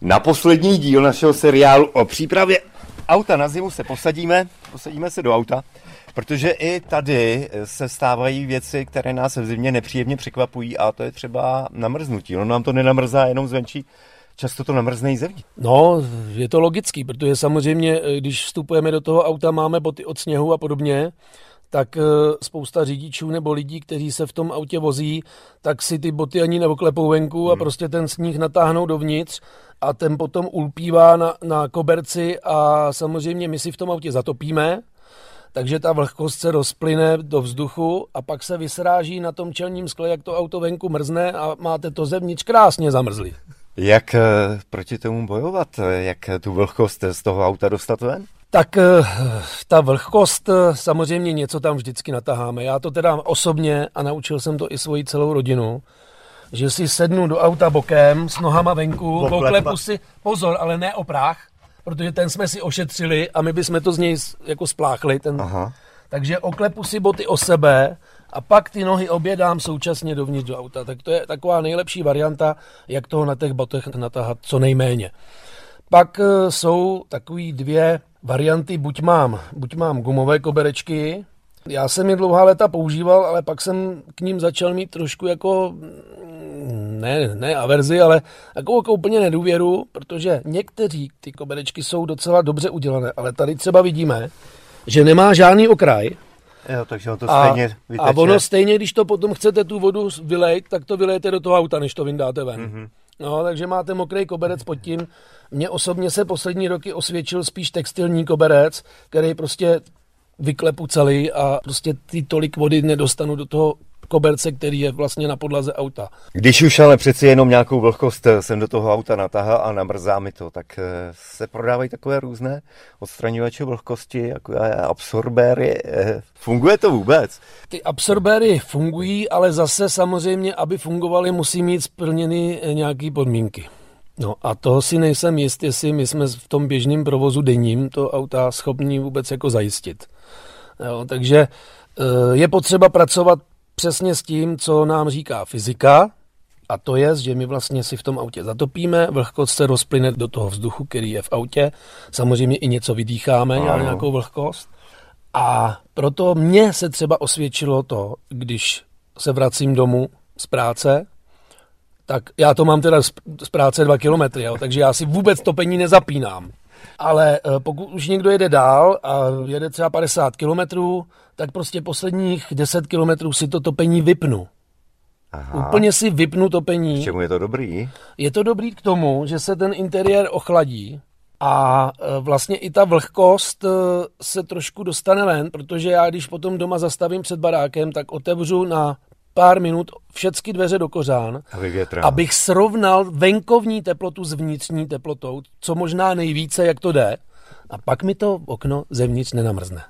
Na poslední díl našeho seriálu o přípravě auta na zimu se posadíme, posadíme se do auta, protože i tady se stávají věci, které nás v zimě nepříjemně překvapují a to je třeba namrznutí. No nám to nenamrzá jenom zvenčí, často to namrzne i zevnitř. No, je to logický, protože samozřejmě, když vstupujeme do toho auta, máme boty od sněhu a podobně, tak eh, spousta řidičů nebo lidí, kteří se v tom autě vozí, tak si ty boty ani neoklepou venku a hmm. prostě ten sníh natáhnou dovnitř a ten potom ulpívá na, na koberci a samozřejmě my si v tom autě zatopíme, takže ta vlhkost se rozplyne do vzduchu a pak se vysráží na tom čelním skle, jak to auto venku mrzne a máte to zevnitř krásně zamrzlý. Jak eh, proti tomu bojovat? Jak tu vlhkost z toho auta dostat ven? Tak eh, ta vlhkost, eh, samozřejmě něco tam vždycky nataháme. Já to teda osobně, a naučil jsem to i svoji celou rodinu, že si sednu do auta bokem s nohama venku, oklepu si, pozor, ale ne o prach, protože ten jsme si ošetřili a my bychom to z něj jako spláchli. Ten, Aha. Takže oklepu si boty o sebe a pak ty nohy obě dám současně dovnitř do auta. Tak to je taková nejlepší varianta, jak toho na těch botech natáhat co nejméně. Pak eh, jsou takový dvě varianty, buď mám, buď mám gumové koberečky, já jsem je dlouhá léta používal, ale pak jsem k ním začal mít trošku jako, mm, ne, ne averzi, ale takovou jako úplně nedůvěru, protože někteří ty koberečky jsou docela dobře udělané, ale tady třeba vidíme, že nemá žádný okraj, Jo, takže on to a, stejně vyteče. A ono stejně, když to potom chcete tu vodu vylejt, tak to vylejete do toho auta, než to vyndáte ven. Mm-hmm. No, takže máte mokrý koberec pod tím. Mně osobně se poslední roky osvědčil spíš textilní koberec, který prostě vyklepu celý a prostě ty tolik vody nedostanu do toho koberce, který je vlastně na podlaze auta. Když už ale přeci jenom nějakou vlhkost jsem do toho auta natáhl a namrzá mi to, tak eh, se prodávají takové různé odstraňovače vlhkosti, jako absorbéry. Eh, funguje to vůbec? Ty absorbéry fungují, ale zase samozřejmě, aby fungovaly, musí mít splněny eh, nějaké podmínky. No a toho si nejsem jist, jestli my jsme v tom běžném provozu denním to auta schopní vůbec jako zajistit. Jo, takže je potřeba pracovat přesně s tím, co nám říká fyzika, a to je, že my vlastně si v tom autě zatopíme, vlhkost se rozplyne do toho vzduchu, který je v autě. Samozřejmě i něco vydýcháme, ano. nějakou vlhkost. A proto mně se třeba osvědčilo to, když se vracím domů z práce, tak já to mám teda z práce dva kilometry, jo, takže já si vůbec topení nezapínám. Ale eh, pokud už někdo jede dál a jede třeba 50 kilometrů, tak prostě posledních 10 kilometrů si to topení vypnu. Aha. Úplně si vypnu topení. K čemu je to dobrý? Je to dobrý k tomu, že se ten interiér ochladí a eh, vlastně i ta vlhkost eh, se trošku dostane ven, protože já když potom doma zastavím před barákem, tak otevřu na pár minut všechny dveře do kořán, abych srovnal venkovní teplotu s vnitřní teplotou, co možná nejvíce, jak to jde, a pak mi to okno zevnitř nenamrzne.